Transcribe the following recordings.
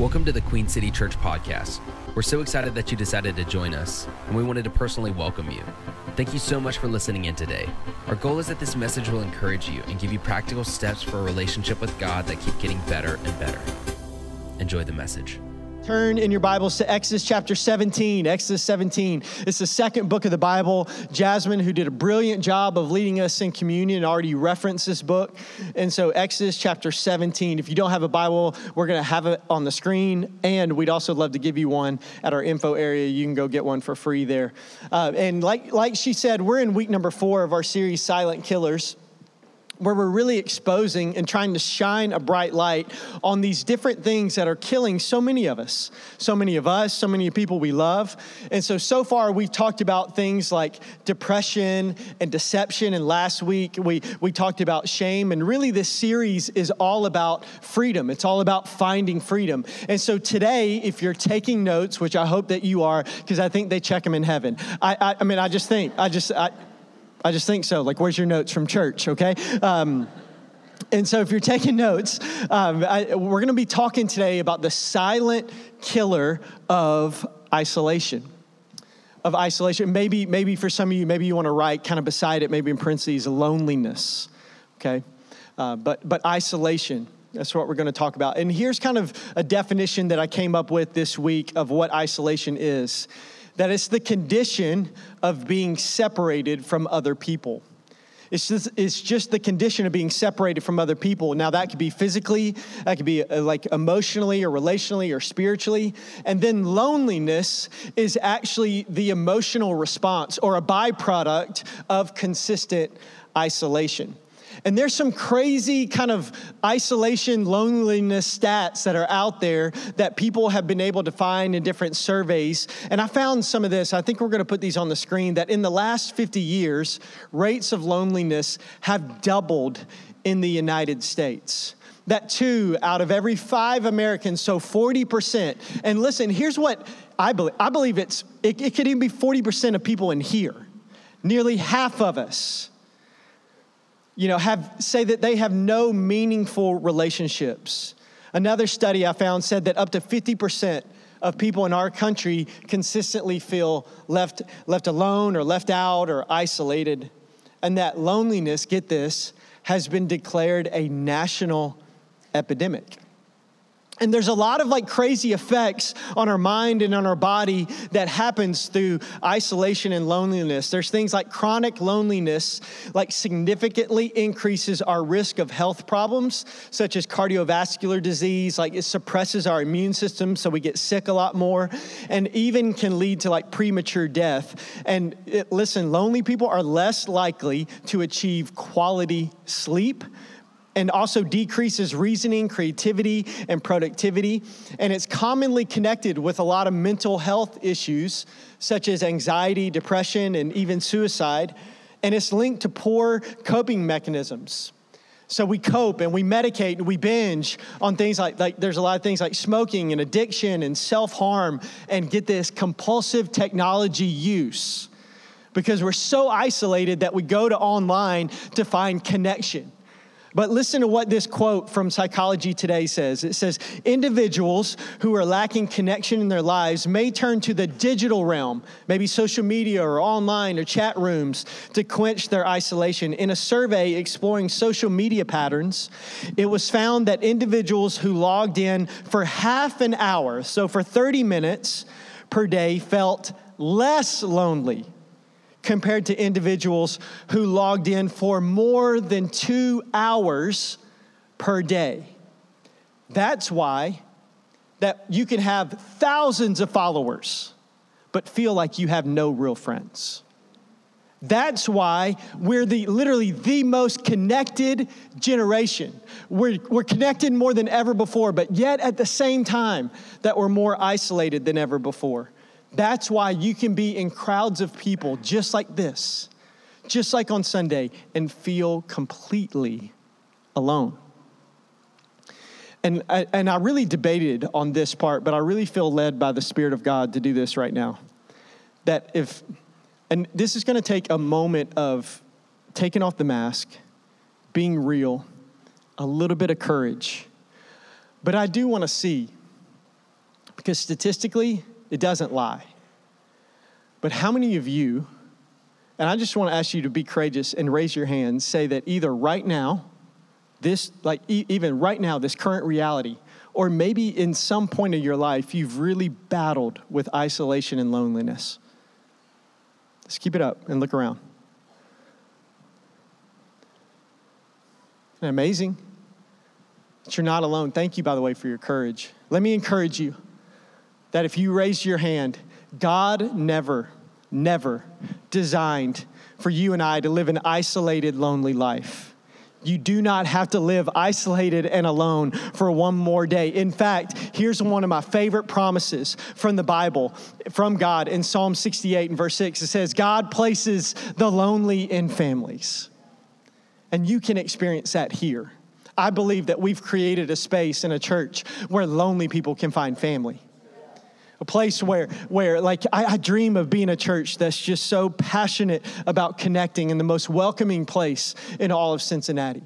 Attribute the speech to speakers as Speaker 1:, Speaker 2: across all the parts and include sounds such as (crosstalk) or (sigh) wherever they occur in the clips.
Speaker 1: Welcome to the Queen City Church podcast. We're so excited that you decided to join us, and we wanted to personally welcome you. Thank you so much for listening in today. Our goal is that this message will encourage you and give you practical steps for a relationship with God that keep getting better and better. Enjoy the message.
Speaker 2: Turn in your Bibles to Exodus chapter 17. Exodus 17. It's the second book of the Bible. Jasmine, who did a brilliant job of leading us in communion, already referenced this book. And so, Exodus chapter 17. If you don't have a Bible, we're going to have it on the screen. And we'd also love to give you one at our info area. You can go get one for free there. Uh, and like, like she said, we're in week number four of our series, Silent Killers where we're really exposing and trying to shine a bright light on these different things that are killing so many of us, so many of us, so many people we love. And so, so far, we've talked about things like depression and deception. And last week, we, we talked about shame. And really, this series is all about freedom, it's all about finding freedom. And so, today, if you're taking notes, which I hope that you are, because I think they check them in heaven. I, I, I mean, I just think, I just, I, I just think so. Like, where's your notes from church, okay? Um, and so, if you're taking notes, um, I, we're going to be talking today about the silent killer of isolation. Of isolation. Maybe, maybe for some of you, maybe you want to write kind of beside it, maybe in parentheses, loneliness, okay? Uh, but, but isolation. That's what we're going to talk about. And here's kind of a definition that I came up with this week of what isolation is that it's the condition of being separated from other people. It's just, it's just the condition of being separated from other people. Now, that could be physically, that could be uh, like emotionally or relationally or spiritually. And then loneliness is actually the emotional response or a byproduct of consistent isolation. And there's some crazy kind of isolation, loneliness stats that are out there that people have been able to find in different surveys. And I found some of this. I think we're going to put these on the screen that in the last 50 years, rates of loneliness have doubled in the United States that two out of every five Americans, so 40%. And listen, here's what I believe I believe it's, it, it could even be 40% of people in here. Nearly half of us you know, have, say that they have no meaningful relationships. Another study I found said that up to 50% of people in our country consistently feel left, left alone or left out or isolated. And that loneliness, get this, has been declared a national epidemic. And there's a lot of like crazy effects on our mind and on our body that happens through isolation and loneliness. There's things like chronic loneliness, like significantly increases our risk of health problems, such as cardiovascular disease, like it suppresses our immune system, so we get sick a lot more, and even can lead to like premature death. And it, listen, lonely people are less likely to achieve quality sleep and also decreases reasoning, creativity, and productivity. And it's commonly connected with a lot of mental health issues, such as anxiety, depression, and even suicide. And it's linked to poor coping mechanisms. So we cope and we medicate and we binge on things like, like there's a lot of things like smoking and addiction and self harm, and get this compulsive technology use because we're so isolated that we go to online to find connection. But listen to what this quote from Psychology Today says. It says, Individuals who are lacking connection in their lives may turn to the digital realm, maybe social media or online or chat rooms, to quench their isolation. In a survey exploring social media patterns, it was found that individuals who logged in for half an hour, so for 30 minutes per day, felt less lonely compared to individuals who logged in for more than two hours per day. That's why that you can have thousands of followers but feel like you have no real friends. That's why we're the literally the most connected generation. We're, we're connected more than ever before, but yet at the same time that we're more isolated than ever before. That's why you can be in crowds of people just like this, just like on Sunday, and feel completely alone. And I, and I really debated on this part, but I really feel led by the Spirit of God to do this right now. That if, and this is going to take a moment of taking off the mask, being real, a little bit of courage. But I do want to see Because statistically, it doesn't lie. But how many of you, and I just want to ask you to be courageous and raise your hands, say that either right now, this, like e- even right now, this current reality, or maybe in some point of your life, you've really battled with isolation and loneliness. Let's keep it up and look around. Isn't amazing? That you're not alone. Thank you, by the way, for your courage. Let me encourage you that if you raise your hand, God never, never designed for you and I to live an isolated, lonely life. You do not have to live isolated and alone for one more day. In fact, here's one of my favorite promises from the Bible, from God in Psalm 68 and verse 6. It says, God places the lonely in families. And you can experience that here. I believe that we've created a space in a church where lonely people can find family a place where, where like, I, I, dream of being a church that's just so passionate about connecting in the most welcoming place in all of Cincinnati.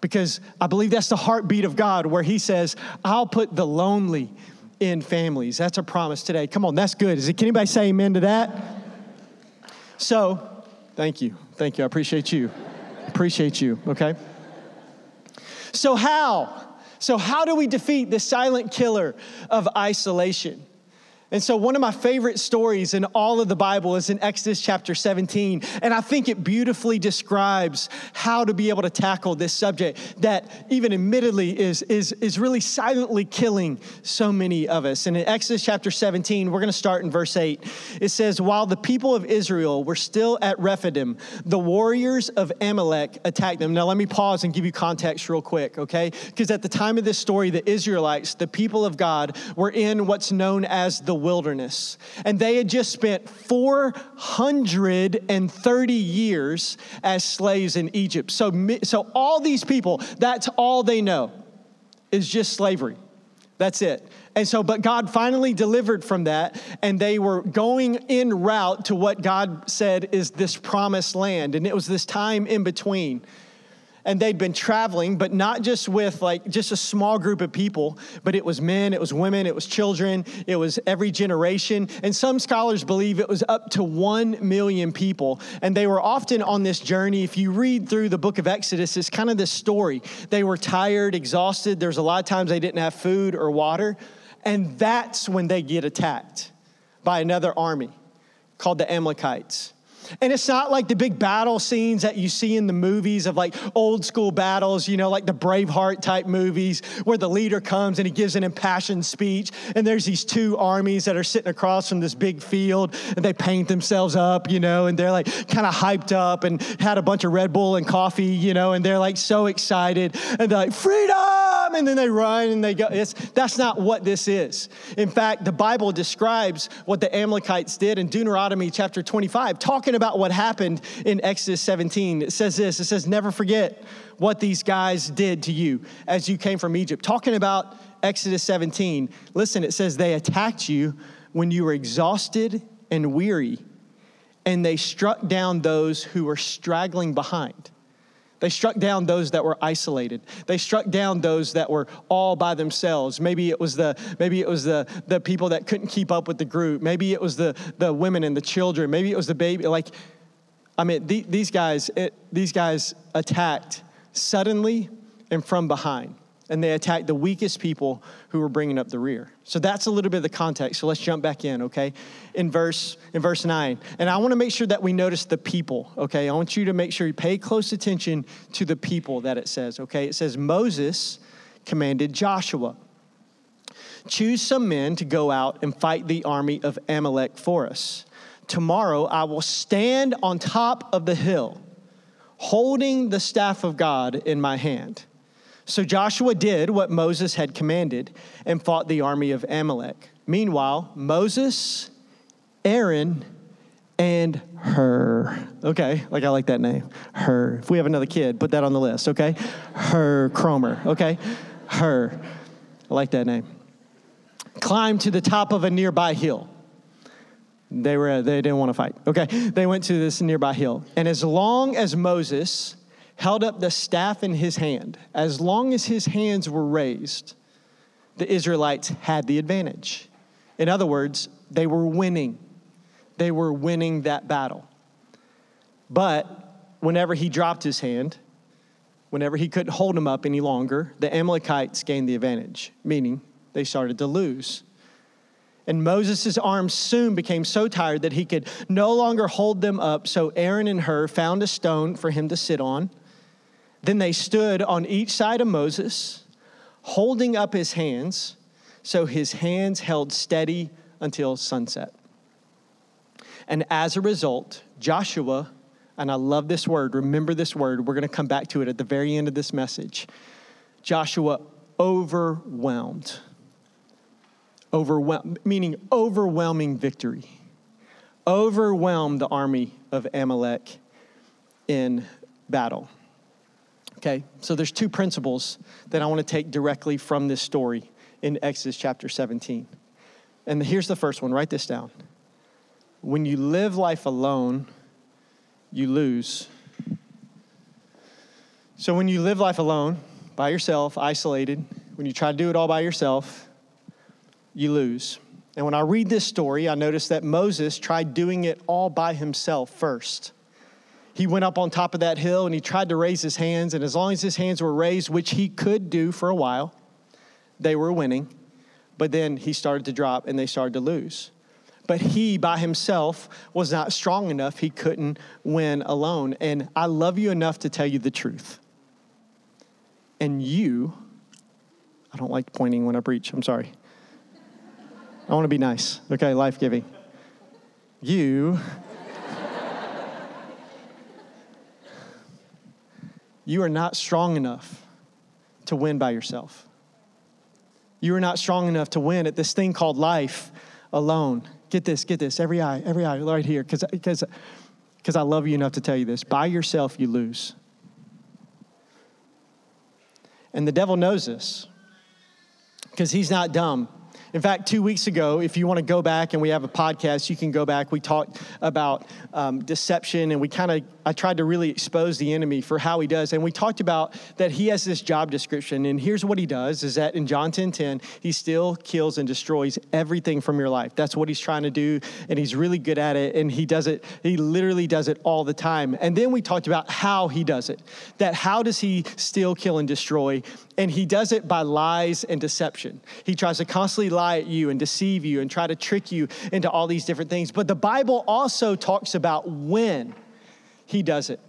Speaker 2: Because I believe that's the heartbeat of God, where He says, I'll put the lonely in families. That's a promise today. Come on, that's good. Is it, can anybody say amen to that? So, thank you. Thank you. I appreciate you. Appreciate you, okay? So, how? So, how do we defeat the silent killer of isolation? And so, one of my favorite stories in all of the Bible is in Exodus chapter 17. And I think it beautifully describes how to be able to tackle this subject that, even admittedly, is, is, is really silently killing so many of us. And in Exodus chapter 17, we're going to start in verse 8. It says, While the people of Israel were still at Rephidim, the warriors of Amalek attacked them. Now, let me pause and give you context real quick, okay? Because at the time of this story, the Israelites, the people of God, were in what's known as the wilderness. And they had just spent 430 years as slaves in Egypt. So, so all these people, that's all they know is just slavery. That's it. And so, but God finally delivered from that, and they were going en route to what God said is this promised land. And it was this time in between and they'd been traveling, but not just with like just a small group of people, but it was men, it was women, it was children, it was every generation. And some scholars believe it was up to 1 million people. And they were often on this journey. If you read through the book of Exodus, it's kind of this story. They were tired, exhausted. There's a lot of times they didn't have food or water. And that's when they get attacked by another army called the Amalekites. And it's not like the big battle scenes that you see in the movies of like old school battles, you know, like the Braveheart type movies where the leader comes and he gives an impassioned speech. And there's these two armies that are sitting across from this big field and they paint themselves up, you know, and they're like kind of hyped up and had a bunch of Red Bull and coffee, you know, and they're like so excited and they're like, freedom! And then they run and they go. It's, that's not what this is. In fact, the Bible describes what the Amalekites did in Deuteronomy chapter 25, talking about about what happened in Exodus 17. It says this it says, Never forget what these guys did to you as you came from Egypt. Talking about Exodus 17, listen, it says, They attacked you when you were exhausted and weary, and they struck down those who were straggling behind. They struck down those that were isolated. They struck down those that were all by themselves. Maybe it was the maybe it was the the people that couldn't keep up with the group. Maybe it was the the women and the children. Maybe it was the baby. Like, I mean, the, these guys it, these guys attacked suddenly and from behind and they attacked the weakest people who were bringing up the rear. So that's a little bit of the context. So let's jump back in, okay? In verse in verse 9. And I want to make sure that we notice the people, okay? I want you to make sure you pay close attention to the people that it says, okay? It says Moses commanded Joshua, "Choose some men to go out and fight the army of Amalek for us. Tomorrow I will stand on top of the hill, holding the staff of God in my hand." So Joshua did what Moses had commanded and fought the army of Amalek. Meanwhile, Moses, Aaron, and Hur. Okay, like I like that name. Hur. If we have another kid, put that on the list, okay? Hur Cromer, okay? Hur. I like that name. Climbed to the top of a nearby hill. They were they didn't want to fight. Okay. They went to this nearby hill. And as long as Moses held up the staff in his hand. As long as his hands were raised, the Israelites had the advantage. In other words, they were winning. They were winning that battle. But whenever he dropped his hand, whenever he couldn't hold him up any longer, the Amalekites gained the advantage, meaning they started to lose. And Moses' arms soon became so tired that he could no longer hold them up. So Aaron and Hur found a stone for him to sit on. Then they stood on each side of Moses, holding up his hands, so his hands held steady until sunset. And as a result, Joshua, and I love this word, remember this word, we're going to come back to it at the very end of this message. Joshua overwhelmed overwhelm, meaning overwhelming victory, overwhelmed the army of Amalek in battle. Okay, so there's two principles that I want to take directly from this story in Exodus chapter 17. And here's the first one write this down. When you live life alone, you lose. So when you live life alone, by yourself, isolated, when you try to do it all by yourself, you lose. And when I read this story, I notice that Moses tried doing it all by himself first. He went up on top of that hill and he tried to raise his hands, and as long as his hands were raised, which he could do for a while, they were winning. But then he started to drop and they started to lose. But he by himself was not strong enough. He couldn't win alone. And I love you enough to tell you the truth. And you, I don't like pointing when I preach, I'm sorry. I want to be nice, okay, life giving. You, you are not strong enough to win by yourself. You are not strong enough to win at this thing called life alone. Get this, get this, every eye, every eye right here, because I love you enough to tell you this. By yourself, you lose. And the devil knows this because he's not dumb. In fact, two weeks ago, if you want to go back and we have a podcast, you can go back. We talked about um, deception and we kind of, I tried to really expose the enemy for how he does. And we talked about that he has this job description. And here's what he does is that in John 10 10, he still kills and destroys everything from your life. That's what he's trying to do. And he's really good at it. And he does it, he literally does it all the time. And then we talked about how he does it. That how does he still kill, and destroy? And he does it by lies and deception. He tries to constantly lie at you and deceive you and try to trick you into all these different things. But the Bible also talks about when he does it.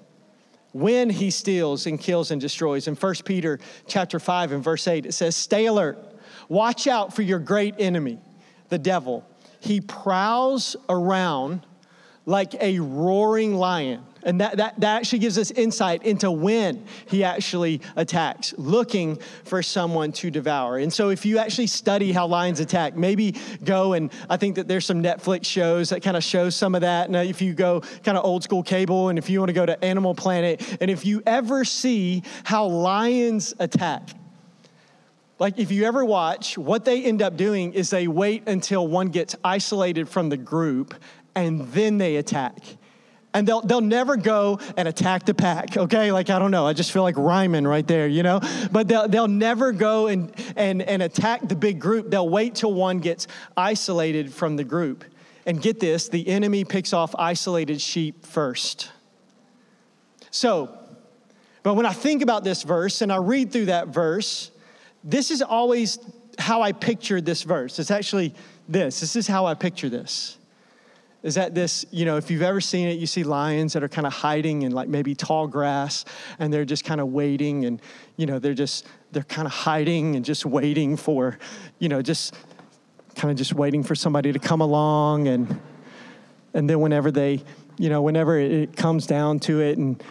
Speaker 2: When he steals and kills and destroys. In 1 Peter chapter 5 and verse 8, it says, Stay alert. Watch out for your great enemy, the devil. He prowls around like a roaring lion and that, that, that actually gives us insight into when he actually attacks, looking for someone to devour. And so, if you actually study how lions attack, maybe go and I think that there's some Netflix shows that kind of show some of that. And if you go kind of old school cable, and if you want to go to Animal Planet, and if you ever see how lions attack, like if you ever watch, what they end up doing is they wait until one gets isolated from the group and then they attack and they'll, they'll never go and attack the pack, okay? Like, I don't know, I just feel like rhyming right there, you know? But they'll, they'll never go and, and, and attack the big group. They'll wait till one gets isolated from the group. And get this the enemy picks off isolated sheep first. So, but when I think about this verse and I read through that verse, this is always how I pictured this verse. It's actually this. This is how I picture this is that this, you know, if you've ever seen it, you see lions that are kind of hiding in like maybe tall grass and they're just kind of waiting and, you know, they're just, they're kind of hiding and just waiting for, you know, just kind of just waiting for somebody to come along and, and then whenever they, you know, whenever it comes down to it and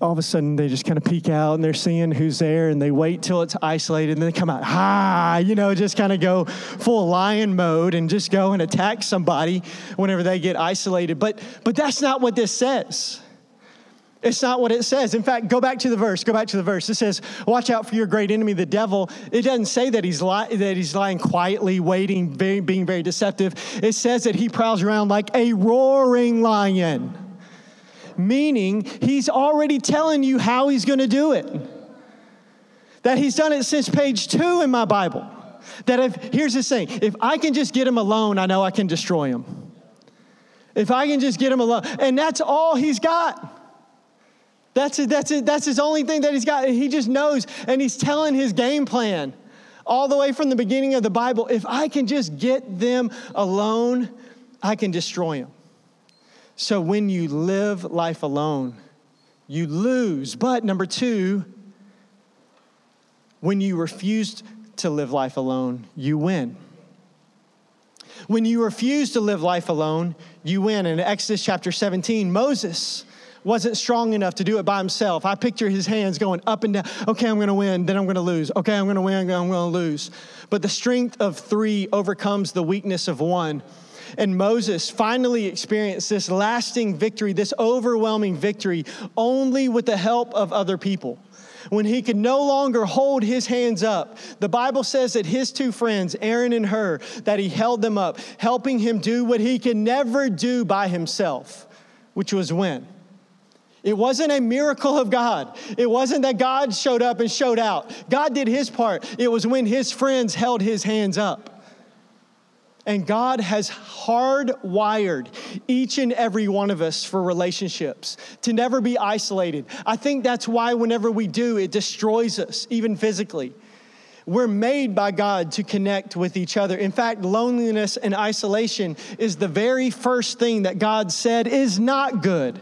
Speaker 2: all of a sudden they just kind of peek out and they're seeing who's there and they wait till it's isolated and then they come out, ah, you know, just kind of go full lion mode and just go and attack somebody whenever they get isolated. But but that's not what this says. It's not what it says. In fact, go back to the verse. Go back to the verse. It says, "Watch out for your great enemy, the devil." It doesn't say that he's li- that he's lying quietly, waiting, being very deceptive. It says that he prowls around like a roaring lion meaning he's already telling you how he's going to do it. That he's done it since page two in my Bible. That if, here's the thing if I can just get him alone, I know I can destroy him. If I can just get him alone. And that's all he's got. That's it, that's it, that's his only thing that he's got. He just knows, and he's telling his game plan all the way from the beginning of the Bible. If I can just get them alone, I can destroy them. So when you live life alone, you lose. But number two, when you refuse to live life alone, you win. When you refuse to live life alone, you win. In Exodus chapter 17, Moses wasn't strong enough to do it by himself. I picture his hands going up and down. Okay, I'm going to win, then I'm going to lose. Okay, I'm going to win, I'm going to lose. But the strength of three overcomes the weakness of one. And Moses finally experienced this lasting victory, this overwhelming victory, only with the help of other people. When he could no longer hold his hands up, the Bible says that his two friends, Aaron and Hur, that he held them up, helping him do what he could never do by himself, which was win. It wasn't a miracle of God. It wasn't that God showed up and showed out. God did his part. It was when his friends held his hands up. And God has hardwired each and every one of us for relationships, to never be isolated. I think that's why, whenever we do, it destroys us, even physically. We're made by God to connect with each other. In fact, loneliness and isolation is the very first thing that God said is not good.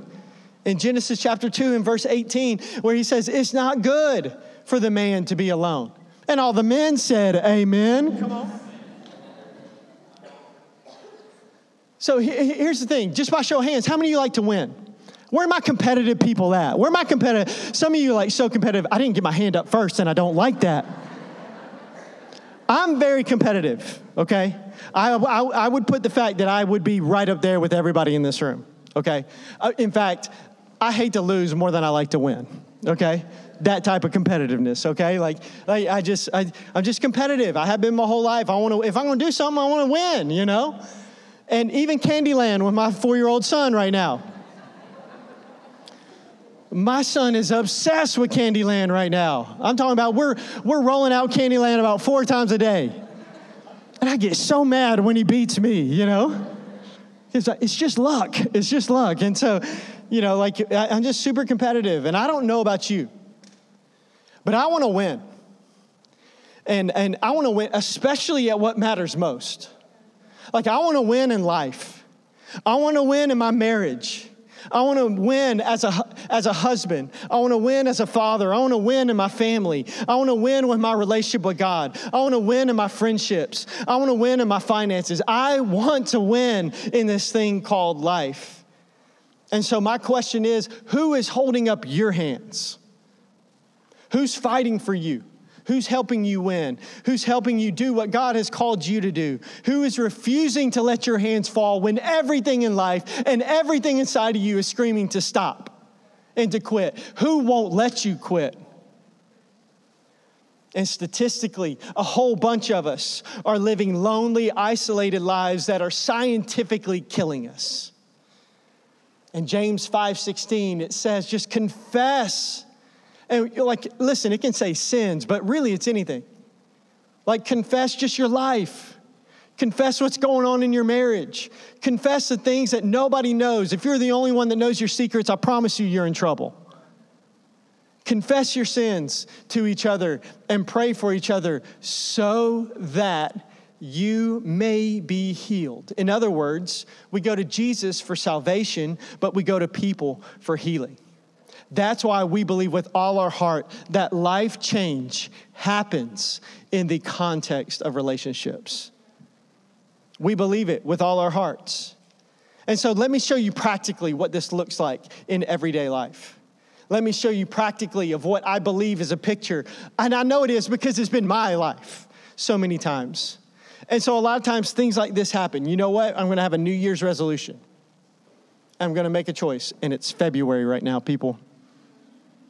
Speaker 2: In Genesis chapter 2 and verse 18, where he says, It's not good for the man to be alone. And all the men said, Amen. Come on. So here's the thing just by show of hands, how many of you like to win? Where are my competitive people at? Where are my competitive? Some of you are like so competitive. I didn't get my hand up first, and I don't like that. I'm very competitive, okay? I, I, I, would put the fact that I would be right up there with everybody in this room, okay? Uh, in fact, I hate to lose more than I like to win, okay? That type of competitiveness, okay? Like, like I just, I, I'm just competitive. I have been my whole life. I want to, if I'm going to do something, I want to win, you know? And even Candyland with my four year old son right now. My son is obsessed with Candyland right now. I'm talking about we're, we're rolling out Candyland about four times a day. And I get so mad when he beats me, you know? It's, like, it's just luck. It's just luck. And so, you know, like I'm just super competitive. And I don't know about you, but I want to win. And, and I want to win, especially at what matters most. Like, I want to win in life. I want to win in my marriage. I want to win as a, as a husband. I want to win as a father. I want to win in my family. I want to win with my relationship with God. I want to win in my friendships. I want to win in my finances. I want to win in this thing called life. And so, my question is who is holding up your hands? Who's fighting for you? Who's helping you win? Who's helping you do what God has called you to do? Who is refusing to let your hands fall when everything in life and everything inside of you is screaming to stop and to quit? Who won't let you quit? And statistically, a whole bunch of us are living lonely, isolated lives that are scientifically killing us. In James 5:16 it says just confess and you're like, listen, it can say sins, but really it's anything. Like, confess just your life. Confess what's going on in your marriage. Confess the things that nobody knows. If you're the only one that knows your secrets, I promise you, you're in trouble. Confess your sins to each other and pray for each other so that you may be healed. In other words, we go to Jesus for salvation, but we go to people for healing. That's why we believe with all our heart that life change happens in the context of relationships. We believe it with all our hearts. And so let me show you practically what this looks like in everyday life. Let me show you practically of what I believe is a picture. And I know it is because it's been my life so many times. And so a lot of times things like this happen. You know what? I'm going to have a New Year's resolution. I'm going to make a choice. And it's February right now, people.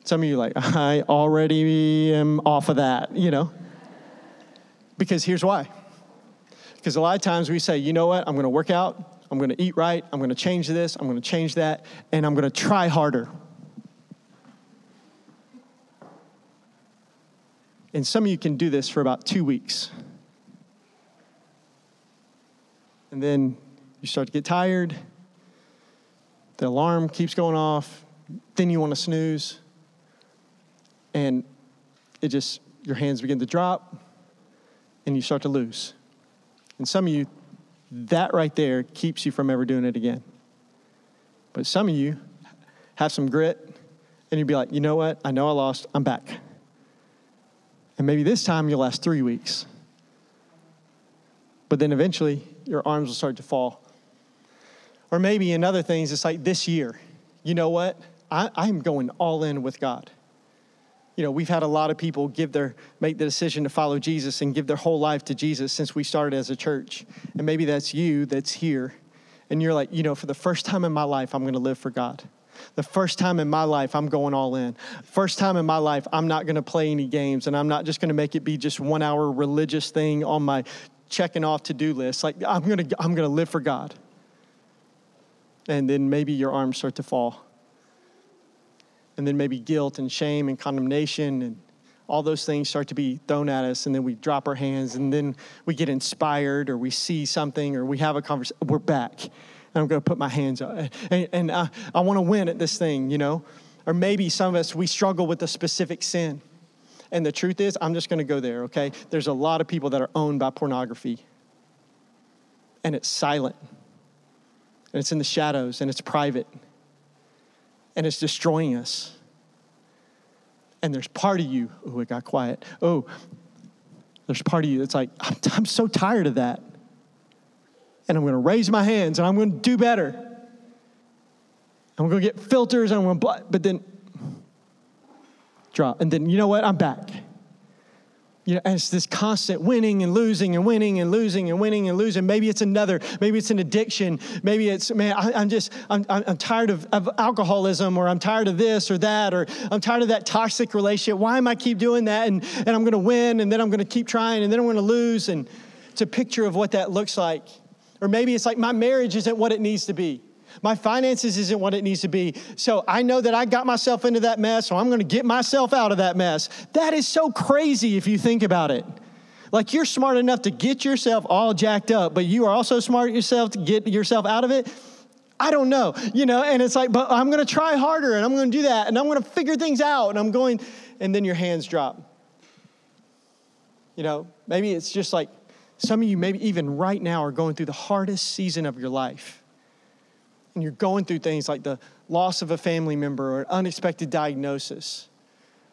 Speaker 2: Some of you like, (laughs) I already am off of that, you know? Because here's why. Because a lot of times we say, you know what, I'm gonna work out, I'm gonna eat right, I'm gonna change this, I'm gonna change that, and I'm gonna try harder. And some of you can do this for about two weeks. And then you start to get tired. The alarm keeps going off. Then you want to snooze. And it just, your hands begin to drop and you start to lose. And some of you, that right there keeps you from ever doing it again. But some of you have some grit and you'd be like, you know what? I know I lost. I'm back. And maybe this time you'll last three weeks. But then eventually your arms will start to fall. Or maybe in other things, it's like this year, you know what? I, I'm going all in with God. You know, we've had a lot of people give their make the decision to follow Jesus and give their whole life to Jesus since we started as a church. And maybe that's you that's here. And you're like, you know, for the first time in my life, I'm going to live for God. The first time in my life, I'm going all in. First time in my life, I'm not going to play any games and I'm not just going to make it be just one hour religious thing on my checking off to do list. Like, I'm going to, I'm going to live for God. And then maybe your arms start to fall. And then maybe guilt and shame and condemnation and all those things start to be thrown at us and then we drop our hands and then we get inspired or we see something or we have a conversation we're back and I'm going to put my hands up. And, and I, I want to win at this thing, you know? Or maybe some of us, we struggle with a specific sin. And the truth is, I'm just going to go there, okay? There's a lot of people that are owned by pornography. And it's silent. And it's in the shadows and it's private. And it's destroying us. And there's part of you, oh, it got quiet. Oh, there's part of you that's like, I'm, I'm so tired of that and I'm going to raise my hands and I'm going to do better. I'm going to get filters and I'm going to, but then drop. And then, you know what? I'm back. You know, and it's this constant winning and losing and winning and losing and winning and losing. Maybe it's another, maybe it's an addiction. Maybe it's, man, I, am just, I'm, I'm tired of, of alcoholism or I'm tired of this or that or I'm tired of that toxic relationship. Why am I keep doing that? And, and I'm going to win and then I'm going to keep trying and then I'm going to lose. And it's a picture of what that looks like. Or maybe it's like my marriage isn't what it needs to be. My finances isn't what it needs to be. So I know that I got myself into that mess, so I'm going to get myself out of that mess. That is so crazy if you think about it. Like you're smart enough to get yourself all jacked up, but you are also smart yourself to get yourself out of it. I don't know, you know, and it's like, but I'm going to try harder and I'm going to do that and I'm going to figure things out and I'm going, and then your hands drop. You know, maybe it's just like some of you, maybe even right now, are going through the hardest season of your life. And you're going through things like the loss of a family member or an unexpected diagnosis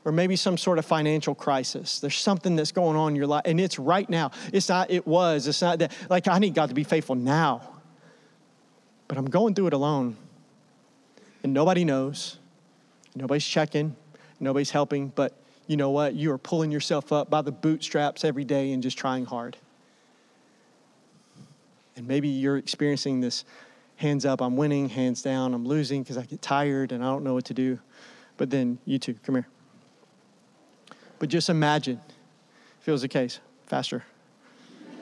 Speaker 2: or maybe some sort of financial crisis. There's something that's going on in your life, and it's right now. It's not, it was. It's not that, like, I need God to be faithful now. But I'm going through it alone. And nobody knows. Nobody's checking. Nobody's helping. But you know what? You are pulling yourself up by the bootstraps every day and just trying hard. And maybe you're experiencing this hands up, I'm winning, hands down, I'm losing because I get tired and I don't know what to do. But then you too, come here. But just imagine, if it was the case, faster.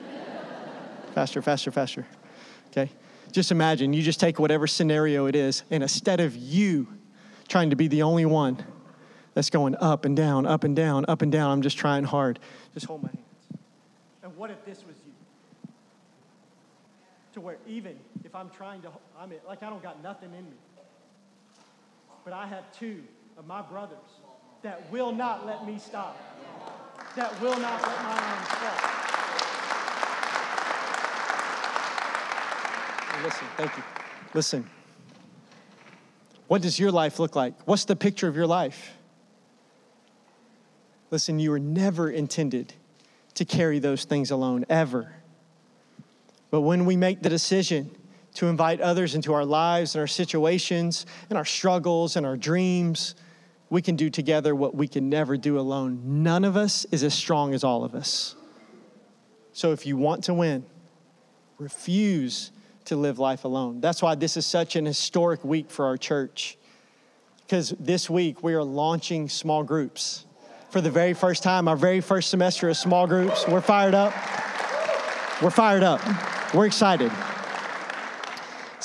Speaker 2: (laughs) faster, faster, faster. Okay? Just imagine you just take whatever scenario it is, and instead of you trying to be the only one that's going up and down, up and down, up and down, I'm just trying hard. Just hold my hands. And what if this was to where even if I'm trying to, I mean, like I don't got nothing in me, but I have two of my brothers that will not let me stop, that will not let my arms fall. Listen, thank you. Listen. What does your life look like? What's the picture of your life? Listen, you were never intended to carry those things alone, ever. But when we make the decision to invite others into our lives and our situations and our struggles and our dreams, we can do together what we can never do alone. None of us is as strong as all of us. So if you want to win, refuse to live life alone. That's why this is such an historic week for our church. Because this week we are launching small groups. For the very first time, our very first semester of small groups. We're fired up. We're fired up. We're excited.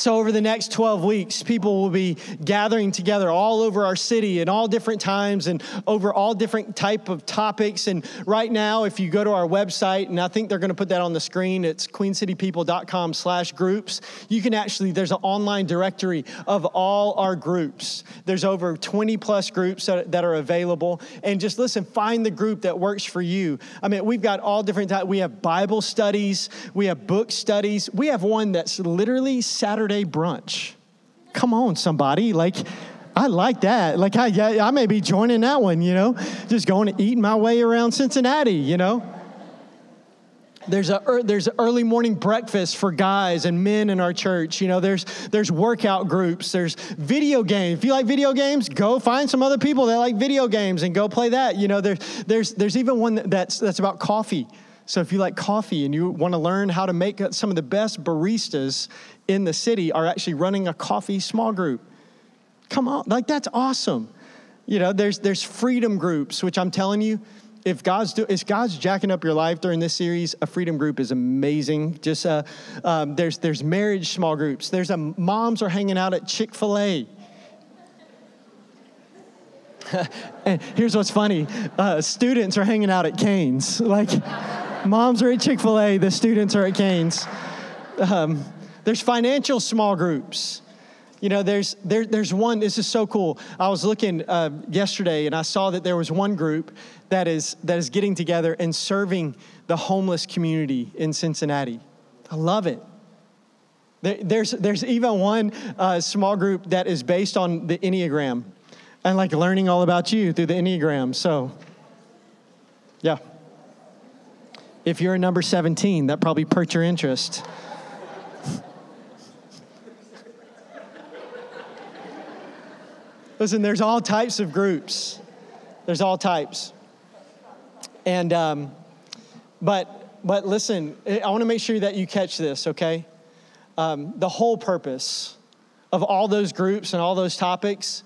Speaker 2: So, over the next 12 weeks, people will be gathering together all over our city in all different times and over all different type of topics. And right now, if you go to our website, and I think they're going to put that on the screen, it's queencitypeople.com slash groups. You can actually, there's an online directory of all our groups. There's over 20 plus groups that, that are available. And just listen, find the group that works for you. I mean, we've got all different types. We have Bible studies, we have book studies. We have one that's literally Saturday brunch. Come on, somebody. Like, I like that. Like, I, I may be joining that one, you know, just going to eat my way around Cincinnati, you know. There's a there's early morning breakfast for guys and men in our church. You know, there's there's workout groups. There's video games. If you like video games, go find some other people that like video games and go play that. You know, there's there's there's even one that's that's about coffee. So if you like coffee and you want to learn how to make some of the best baristas in the city are actually running a coffee small group. Come on, like that's awesome. You know, there's there's freedom groups, which I'm telling you, if God's do, if God's jacking up your life during this series, a freedom group is amazing. Just uh, um, there's there's marriage small groups. There's a moms are hanging out at Chick Fil A. (laughs) and here's what's funny: uh, students are hanging out at Canes. Like, (laughs) moms are at Chick Fil A, the students are at Canes. Um, there's financial small groups. You know, there's, there, there's one, this is so cool. I was looking uh, yesterday and I saw that there was one group that is, that is getting together and serving the homeless community in Cincinnati. I love it. There, there's, there's even one uh, small group that is based on the Enneagram and like learning all about you through the Enneagram. So, yeah. If you're a number 17, that probably perked your interest. Listen, there's all types of groups. There's all types. And, um, but, but listen, I want to make sure that you catch this, okay? Um, the whole purpose of all those groups and all those topics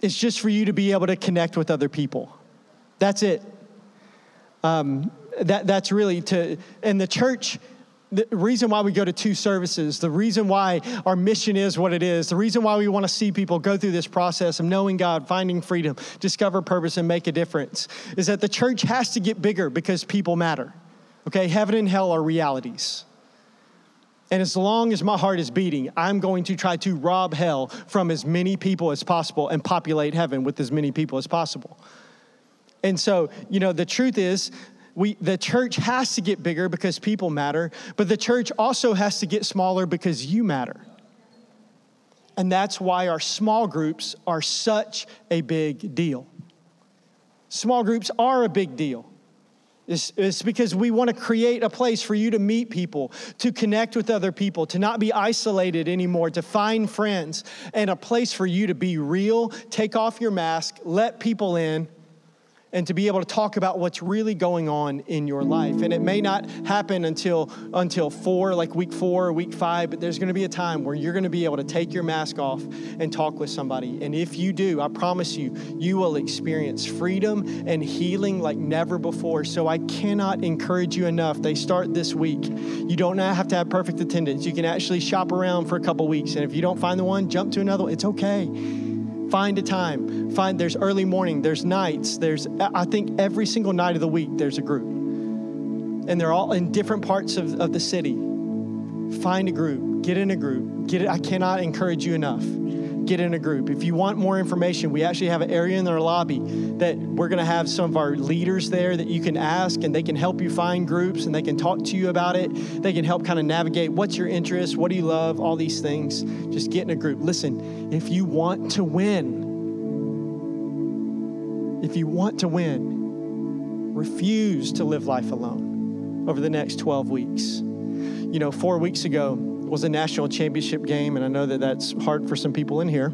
Speaker 2: is just for you to be able to connect with other people. That's it. Um, that, that's really to, and the church the reason why we go to two services, the reason why our mission is what it is, the reason why we want to see people go through this process of knowing God, finding freedom, discover purpose, and make a difference is that the church has to get bigger because people matter. Okay, heaven and hell are realities. And as long as my heart is beating, I'm going to try to rob hell from as many people as possible and populate heaven with as many people as possible. And so, you know, the truth is, we, the church has to get bigger because people matter, but the church also has to get smaller because you matter. And that's why our small groups are such a big deal. Small groups are a big deal. It's, it's, because we want to create a place for you to meet people, to connect with other people, to not be isolated anymore, to find friends, and a place for you to be real, take off your mask, let people in, and to be able to talk about what's really going on in your life. And it may not happen until until four, like week four or week five, but there's going to be a time where you're going to be able to take your mask off and talk with somebody. And if you do, I promise you, you will experience freedom and healing like never before. So I cannot encourage you enough. They start this week. You don't have to have perfect attendance. You can actually shop around for a couple weeks. And if you don't find the one, jump to another. It's okay Find a time. Find there's early morning, there's nights, there's I think every single night of the week there's a group. And they're all in different parts of, of the city. Find a group, get in a group. Get it. I cannot encourage you enough get in a group. If you want more information, we actually have an area in our lobby that we're going to have some of our leaders there that you can ask and they can help you find groups and they can talk to you about it. They can help kind of navigate what's your interest, what do you love, all these things. Just get in a group. Listen, if you want to win, if you want to win, refuse to live life alone over the next 12 weeks. You know, four weeks ago, was a national championship game, and I know that that's hard for some people in here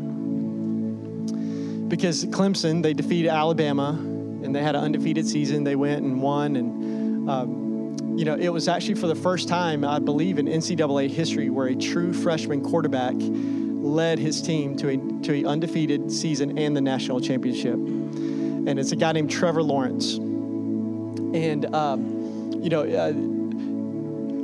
Speaker 2: because Clemson they defeated Alabama, and they had an undefeated season. They went and won, and um, you know it was actually for the first time I believe in NCAA history where a true freshman quarterback led his team to a to a undefeated season and the national championship. And it's a guy named Trevor Lawrence, and um, you know. Uh,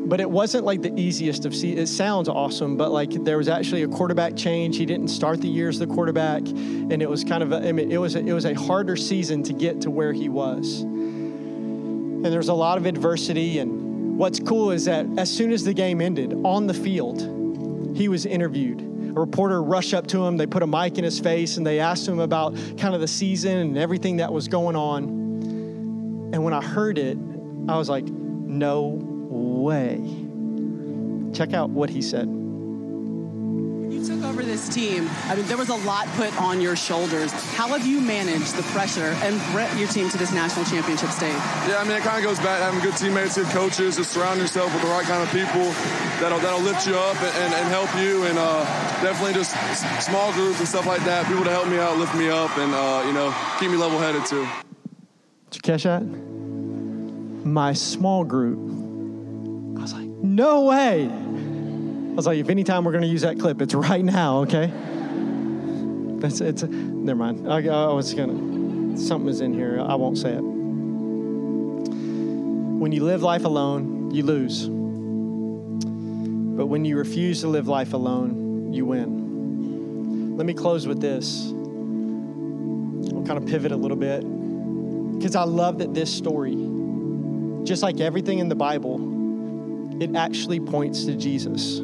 Speaker 2: but it wasn't like the easiest of see. It sounds awesome, but like there was actually a quarterback change. He didn't start the year as the quarterback, and it was kind of a, I mean, it was a, it was a harder season to get to where he was. And there's a lot of adversity. And what's cool is that as soon as the game ended on the field, he was interviewed. A reporter rushed up to him. They put a mic in his face and they asked him about kind of the season and everything that was going on. And when I heard it, I was like, no way. Check out what he said.
Speaker 3: When you took over this team. I mean, there was a lot put on your shoulders. How have you managed the pressure and brought your team to this national championship stage?
Speaker 4: Yeah, I mean, it kind of goes back to having good teammates, good coaches, just surround yourself with the right kind of people that'll that'll lift you up and, and, and help you, and uh, definitely just small groups and stuff like that. People to help me out, lift me up, and uh, you know, keep me level-headed too.
Speaker 2: Did you catch that? My small group no way. I was like, if anytime we're going to use that clip, it's right now, okay? That's it's. Never mind. I, I was gonna. Something is in here. I won't say it. When you live life alone, you lose. But when you refuse to live life alone, you win. Let me close with this. We'll kind of pivot a little bit because I love that this story, just like everything in the Bible, it actually points to Jesus.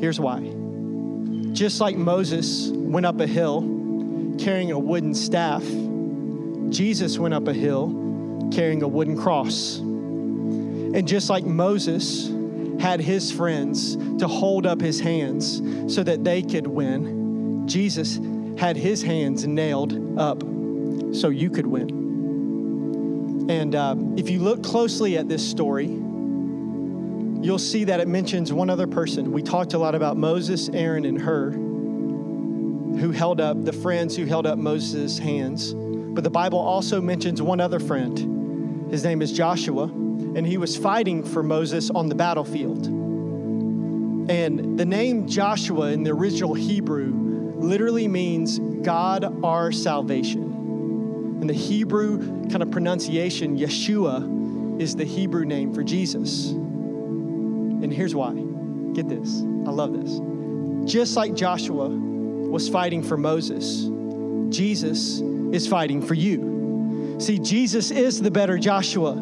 Speaker 2: Here's why. Just like Moses went up a hill carrying a wooden staff, Jesus went up a hill carrying a wooden cross. And just like Moses had his friends to hold up his hands so that they could win, Jesus had his hands nailed up so you could win. And uh, if you look closely at this story, you'll see that it mentions one other person. We talked a lot about Moses, Aaron, and Hur, who held up the friends who held up Moses' hands. But the Bible also mentions one other friend. His name is Joshua, and he was fighting for Moses on the battlefield. And the name Joshua in the original Hebrew literally means God our salvation. And the Hebrew kind of pronunciation, Yeshua, is the Hebrew name for Jesus. And here's why. Get this. I love this. Just like Joshua was fighting for Moses, Jesus is fighting for you. See, Jesus is the better Joshua.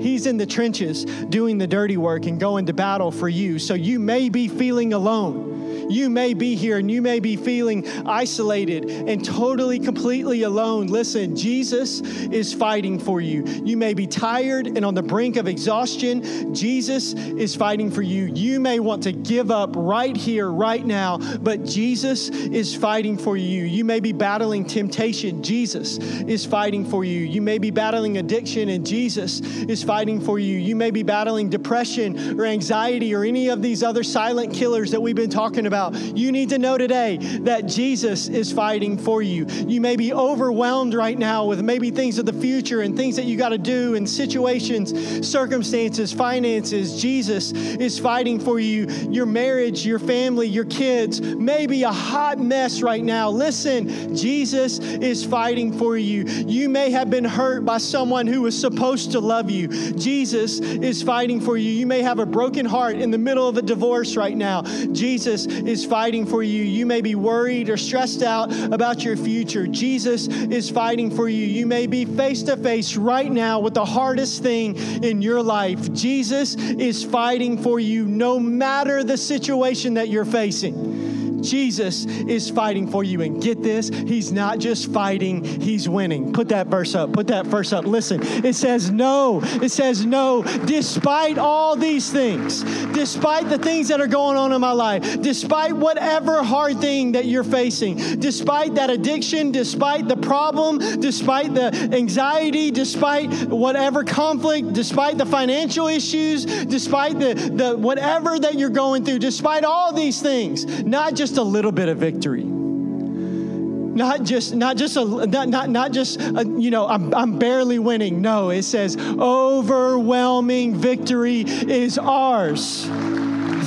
Speaker 2: He's in the trenches doing the dirty work and going to battle for you. So you may be feeling alone. You may be here and you may be feeling isolated and totally, completely alone. Listen, Jesus is fighting for you. You may be tired and on the brink of exhaustion. Jesus is fighting for you. You may want to give up right here, right now, but Jesus is fighting for you. You may be battling temptation. Jesus is fighting for you. You may be battling addiction, and Jesus is fighting for you. You may be battling depression or anxiety or any of these other silent killers that we've been talking about about. You need to know today that Jesus is fighting for you. You may be overwhelmed right now with maybe things of the future and things that you got to do and situations, circumstances, finances. Jesus is fighting for you. Your marriage, your family, your kids may be a hot mess right now. Listen, Jesus is fighting for you. You may have been hurt by someone who was supposed to love you. Jesus is fighting for you. You may have a broken heart in the middle of a divorce right now. Jesus is fighting for you. You may be worried or stressed out about your future. Jesus is fighting for you. You may be face to face right now with the hardest thing in your life. Jesus is fighting for you no matter the situation that you're facing. Jesus is fighting for you. And get this, he's not just fighting, he's winning. Put that verse up. Put that verse up. Listen, it says no. It says no, despite all these things, despite the things that are going on in my life, despite whatever hard thing that you're facing, despite that addiction, despite the problem, despite the anxiety, despite whatever conflict, despite the financial issues, despite the, the whatever that you're going through, despite all these things, not just just a little bit of victory. Not just not just a not not, not just a, you know I'm, I'm barely winning. No it says overwhelming victory is ours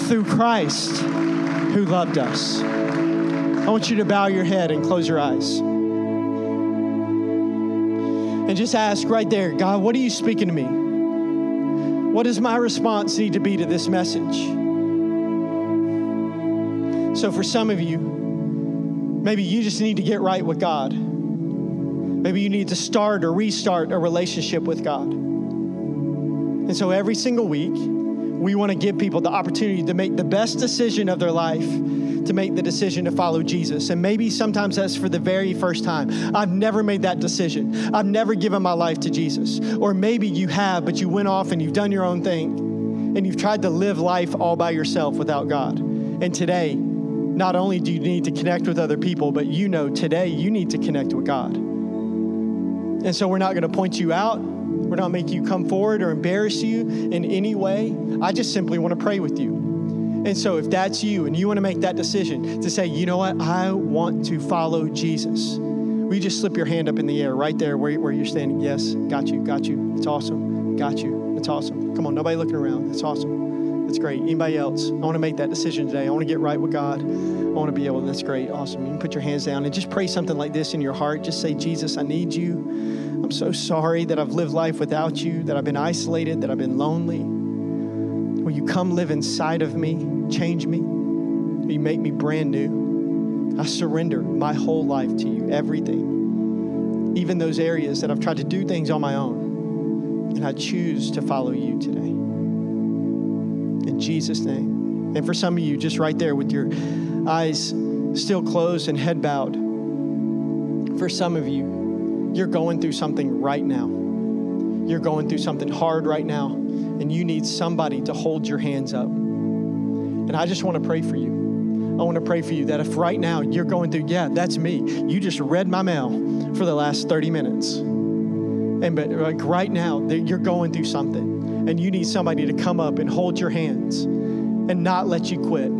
Speaker 2: through christ who loved us. I want you to bow your head and close your eyes. And just ask right there god what are you speaking to me? What does my response need to be to this message? So, for some of you, maybe you just need to get right with God. Maybe you need to start or restart a relationship with God. And so, every single week, we want to give people the opportunity to make the best decision of their life to make the decision to follow Jesus. And maybe sometimes that's for the very first time. I've never made that decision. I've never given my life to Jesus. Or maybe you have, but you went off and you've done your own thing and you've tried to live life all by yourself without God. And today, not only do you need to connect with other people, but you know today you need to connect with God. And so we're not going to point you out. We're not make you come forward or embarrass you in any way. I just simply want to pray with you. And so, if that's you and you want to make that decision to say, you know what, I want to follow Jesus, we just slip your hand up in the air right there where, where you're standing? Yes, got you, got you. It's awesome. Got you. It's awesome. Come on, nobody looking around. That's awesome. That's great. Anybody else? I want to make that decision today. I want to get right with God. I want to be able, that's great. Awesome. You can put your hands down and just pray something like this in your heart. Just say, Jesus, I need you. I'm so sorry that I've lived life without you, that I've been isolated, that I've been lonely. Will you come live inside of me? Change me? Will you make me brand new? I surrender my whole life to you, everything, even those areas that I've tried to do things on my own. And I choose to follow you today. Jesus' name. And for some of you, just right there with your eyes still closed and head bowed, for some of you, you're going through something right now. You're going through something hard right now and you need somebody to hold your hands up. And I just want to pray for you. I want to pray for you that if right now you're going through, yeah, that's me. You just read my mail for the last 30 minutes. And but like right now, you're going through something and you need somebody to come up and hold your hands and not let you quit.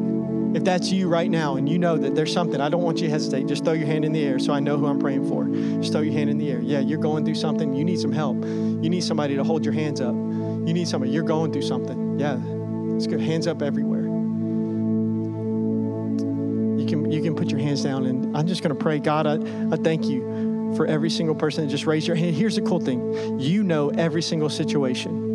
Speaker 2: If that's you right now and you know that there's something, I don't want you to hesitate. Just throw your hand in the air so I know who I'm praying for. Just throw your hand in the air. Yeah, you're going through something. You need some help. You need somebody to hold your hands up. You need somebody. You're going through something. Yeah, it's good. Hands up everywhere. You can you can put your hands down, and I'm just going to pray. God, I, I thank you for every single person that just raised your hand. Here's the cool thing: you know every single situation.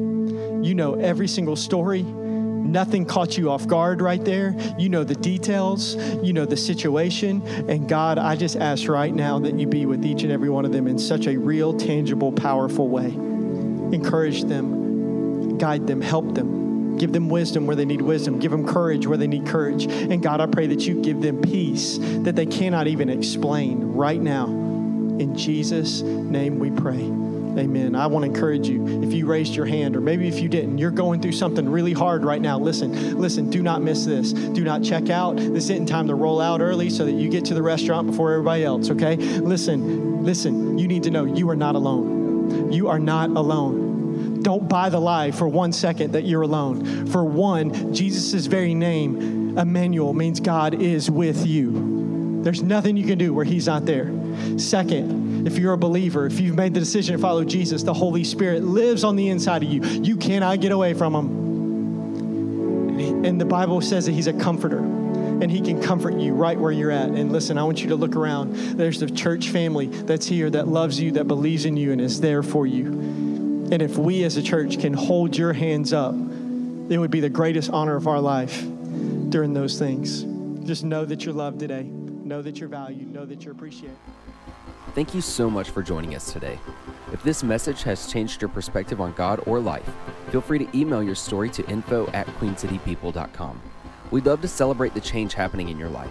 Speaker 2: You know every single story. Nothing caught you off guard right there. You know the details, you know the situation. And God, I just ask right now that you be with each and every one of them in such a real, tangible, powerful way. Encourage them, guide them, help them. Give them wisdom where they need wisdom. Give them courage where they need courage. And God, I pray that you give them peace that they cannot even explain right now. In Jesus' name we pray. Amen. I want to encourage you. If you raised your hand, or maybe if you didn't, you're going through something really hard right now. Listen, listen, do not miss this. Do not check out. This isn't time to roll out early so that you get to the restaurant before everybody else, okay? Listen, listen, you need to know you are not alone. You are not alone don't buy the lie for one second that you're alone. For one, Jesus' very name, Emmanuel, means God is with you. There's nothing you can do where He's not there. Second, if you're a believer, if you've made the decision to follow Jesus, the Holy Spirit lives on the inside of you. You cannot get away from Him. And the Bible says that He's a comforter and He can comfort you right where you're at. And listen, I want you to look around. There's the church family that's here that loves you, that believes in you, and is there for you. And if we as a church can hold your hands up, it would be the greatest honor of our life during those things. Just know that you're loved today. Know that you're valued. Know that you're appreciated.
Speaker 1: Thank you so much for joining us today. If this message has changed your perspective on God or life, feel free to email your story to info at queencitypeople.com. We'd love to celebrate the change happening in your life.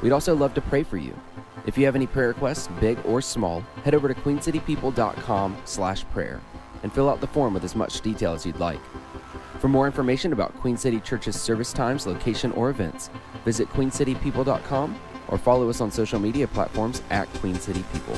Speaker 1: We'd also love to pray for you. If you have any prayer requests, big or small, head over to queencitypeople.com slash prayer and fill out the form with as much detail as you'd like. For more information about Queen City Church's service times, location, or events, visit queencitypeople.com or follow us on social media platforms at Queen City People.